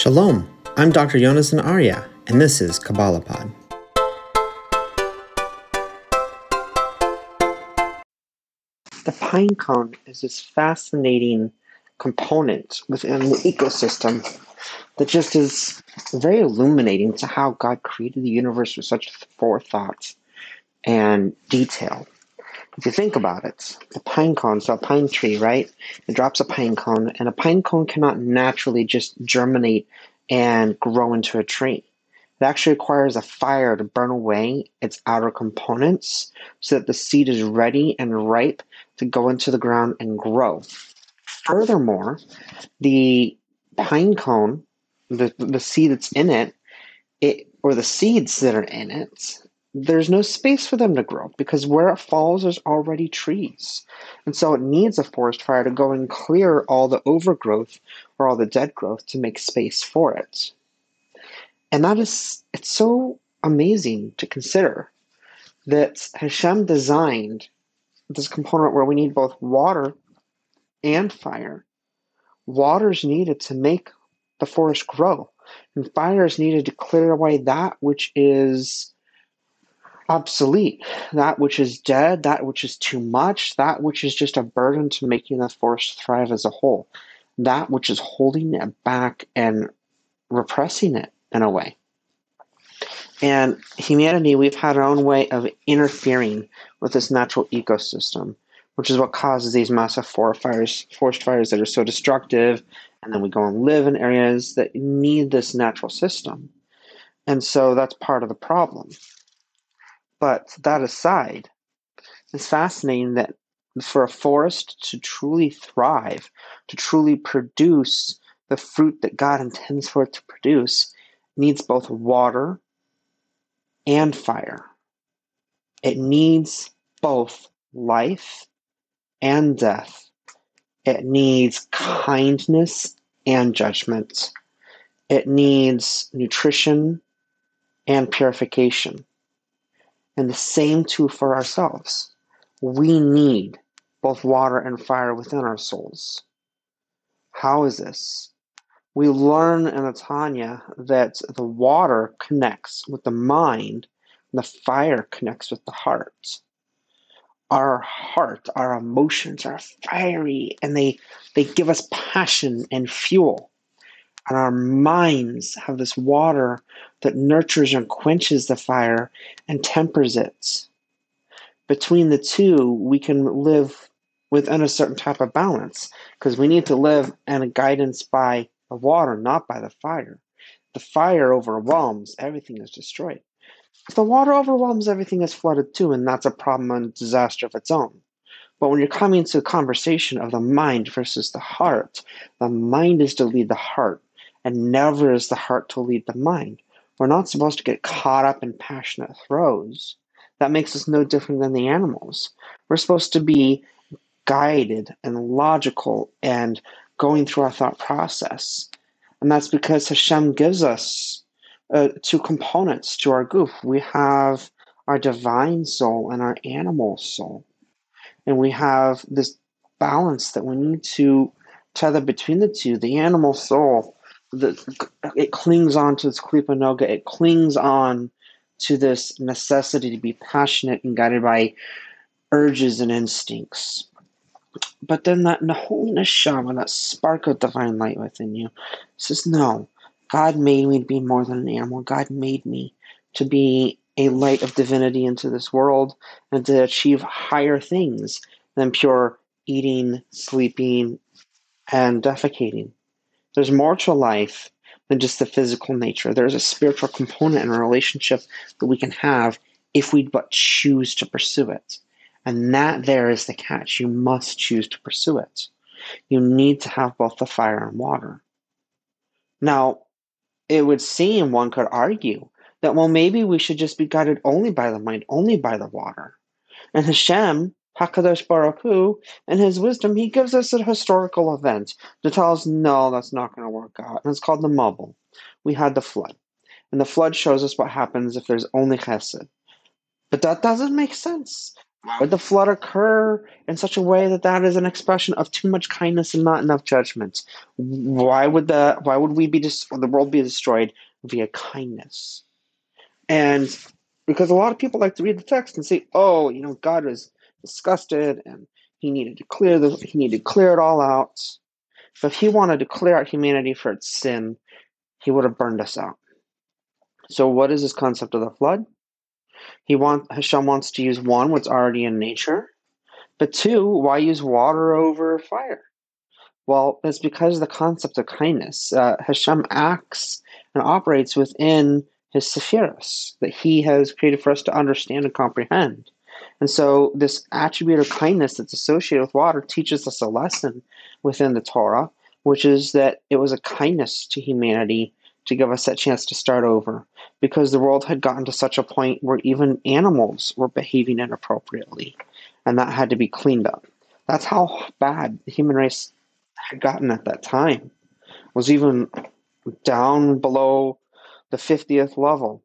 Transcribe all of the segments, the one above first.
Shalom, I'm Dr. Yonasan Arya, and this is Kabbalah Pod. The pine cone is this fascinating component within the ecosystem that just is very illuminating to how God created the universe with such forethought and detail. If you think about it, a pine cone, so a pine tree, right? It drops a pine cone, and a pine cone cannot naturally just germinate and grow into a tree. It actually requires a fire to burn away its outer components so that the seed is ready and ripe to go into the ground and grow. Furthermore, the pine cone, the, the seed that's in it, it or the seeds that are in it, there's no space for them to grow because where it falls there's already trees. And so it needs a forest fire to go and clear all the overgrowth or all the dead growth to make space for it. And that is it's so amazing to consider that hashem designed this component where we need both water and fire. Water is needed to make the forest grow and fire is needed to clear away that which is obsolete, that which is dead, that which is too much, that which is just a burden to making the forest thrive as a whole, that which is holding it back and repressing it in a way. And humanity, we've had our own way of interfering with this natural ecosystem, which is what causes these massive forest fires, forest fires that are so destructive. And then we go and live in areas that need this natural system. And so that's part of the problem. But that aside, it's fascinating that for a forest to truly thrive, to truly produce the fruit that God intends for it to produce, needs both water and fire. It needs both life and death. It needs kindness and judgment. It needs nutrition and purification. And the same too for ourselves. We need both water and fire within our souls. How is this? We learn in the Tanya that the water connects with the mind, and the fire connects with the heart. Our heart, our emotions are fiery and they, they give us passion and fuel and our minds have this water that nurtures and quenches the fire and tempers it. Between the two, we can live within a certain type of balance because we need to live in a guidance by the water, not by the fire. The fire overwhelms, everything is destroyed. If the water overwhelms, everything is flooded too, and that's a problem and disaster of its own. But when you're coming to a conversation of the mind versus the heart, the mind is to lead the heart and never is the heart to lead the mind. We're not supposed to get caught up in passionate throes. That makes us no different than the animals. We're supposed to be guided and logical and going through our thought process. And that's because Hashem gives us uh, two components to our guf. We have our divine soul and our animal soul. And we have this balance that we need to tether between the two. The animal soul the it clings on to this klipa noga. It clings on to this necessity to be passionate and guided by urges and instincts. But then that whole neshama, that spark of divine light within you, says, "No, God made me to be more than an animal. God made me to be a light of divinity into this world and to achieve higher things than pure eating, sleeping, and defecating." There's more to life than just the physical nature. There's a spiritual component in a relationship that we can have if we but choose to pursue it. And that there is the catch. You must choose to pursue it. You need to have both the fire and water. Now, it would seem one could argue that, well, maybe we should just be guided only by the mind, only by the water. And Hashem Hakadosh Baruch Hu, in his wisdom, he gives us a historical event to tell us, no, that's not going to work out. And it's called the Mabul. We had the flood. And the flood shows us what happens if there's only chesed. But that doesn't make sense. Why would the flood occur in such a way that that is an expression of too much kindness and not enough judgment? Why would the why would we be dis- the world be destroyed via kindness? And because a lot of people like to read the text and say, "Oh, you know, God was disgusted and he needed to clear the he needed to clear it all out." But if he wanted to clear out humanity for its sin, he would have burned us out. So, what is this concept of the flood? He want Hashem wants to use one, what's already in nature, but two, why use water over fire? Well, it's because of the concept of kindness. Uh, Hashem acts and operates within his sephiros that he has created for us to understand and comprehend. And so, this attribute of kindness that's associated with water teaches us a lesson within the Torah, which is that it was a kindness to humanity to give us that chance to start over because the world had gotten to such a point where even animals were behaving inappropriately and that had to be cleaned up. That's how bad the human race had gotten at that time. It was even down below the 50th level.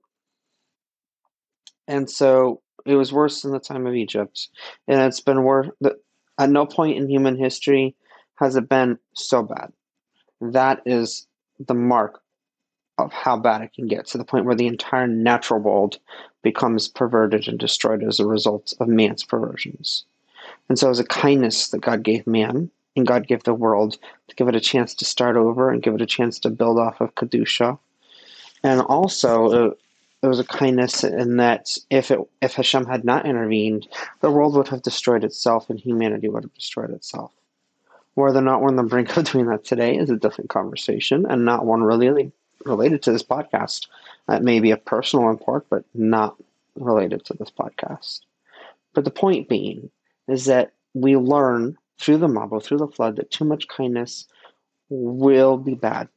And so it was worse than the time of Egypt. And it's been worse. At no point in human history has it been so bad. That is the mark of how bad it can get to the point where the entire natural world becomes perverted and destroyed as a result of man's perversions. And so, as a kindness that God gave man and God gave the world to give it a chance to start over and give it a chance to build off of Kedusha. And also, it, it was a kindness in that if it, if Hashem had not intervened, the world would have destroyed itself and humanity would have destroyed itself. Whether or not we're on the brink of doing that today is a different conversation and not one really related to this podcast. That may be a personal import, but not related to this podcast. But the point being is that we learn through the Mabul, through the flood, that too much kindness will be bad.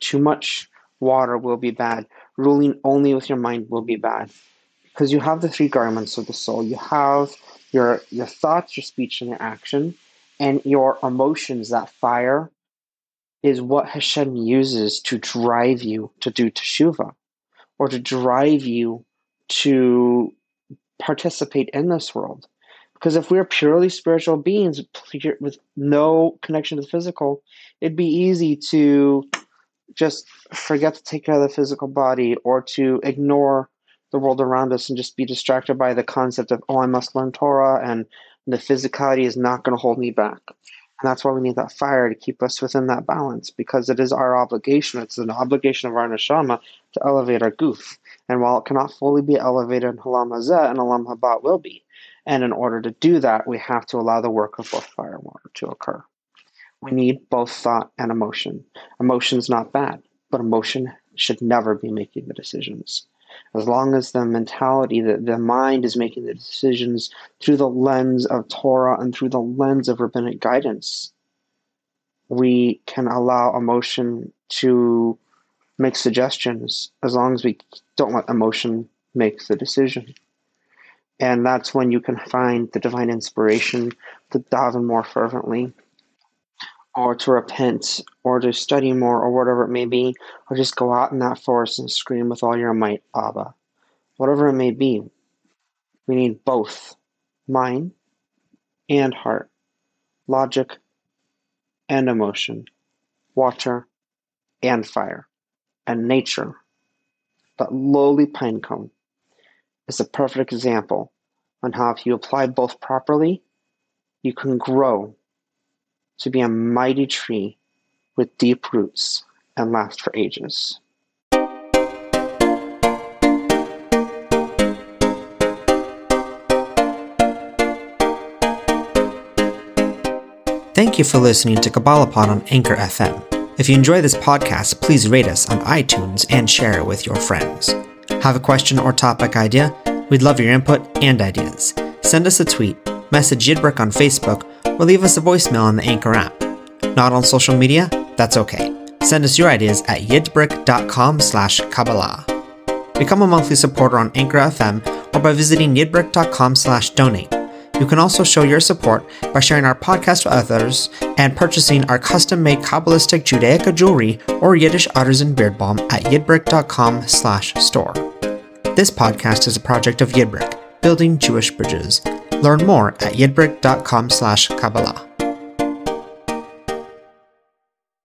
Too much water will be bad. Ruling only with your mind will be bad. Because you have the three garments of the soul. You have your your thoughts, your speech, and your action, and your emotions, that fire is what Hashem uses to drive you to do teshuva or to drive you to participate in this world. Because if we're purely spiritual beings with no connection to the physical, it'd be easy to just forget to take care of the physical body or to ignore the world around us and just be distracted by the concept of, oh, I must learn Torah and the physicality is not going to hold me back. And that's why we need that fire to keep us within that balance because it is our obligation. It's an obligation of our neshama to elevate our guf. And while it cannot fully be elevated in Halam Hazeh, and Halam Habat will be. And in order to do that, we have to allow the work of both fire and water to occur. We need both thought and emotion. Emotion's not bad, but emotion should never be making the decisions as long as the mentality, that the mind is making the decisions through the lens of Torah and through the lens of rabbinic guidance, we can allow emotion to make suggestions as long as we don't let emotion make the decision. And that's when you can find the divine inspiration to daven more fervently, or to repent or to study more or whatever it may be, or just go out in that forest and scream with all your might, Abba. Whatever it may be, we need both mind and heart, logic and emotion, water and fire, and nature. But lowly pinecone is a perfect example on how if you apply both properly, you can grow to be a mighty tree with deep roots and last for ages. Thank you for listening to Kabbalah Pod on Anchor FM. If you enjoy this podcast, please rate us on iTunes and share it with your friends. Have a question or topic idea? We'd love your input and ideas. Send us a tweet, message Yidbrick on Facebook, or leave us a voicemail on the Anchor app. Not on social media? That's okay. Send us your ideas at yidbrick.com slash Kabbalah. Become a monthly supporter on Anchor FM or by visiting yidbrick.com slash donate. You can also show your support by sharing our podcast with others and purchasing our custom-made Kabbalistic Judaica jewelry or Yiddish artisan beard balm at yidbrick.com slash store. This podcast is a project of Yidbrick, building Jewish bridges. Learn more at yidbrick.com slash Kabbalah.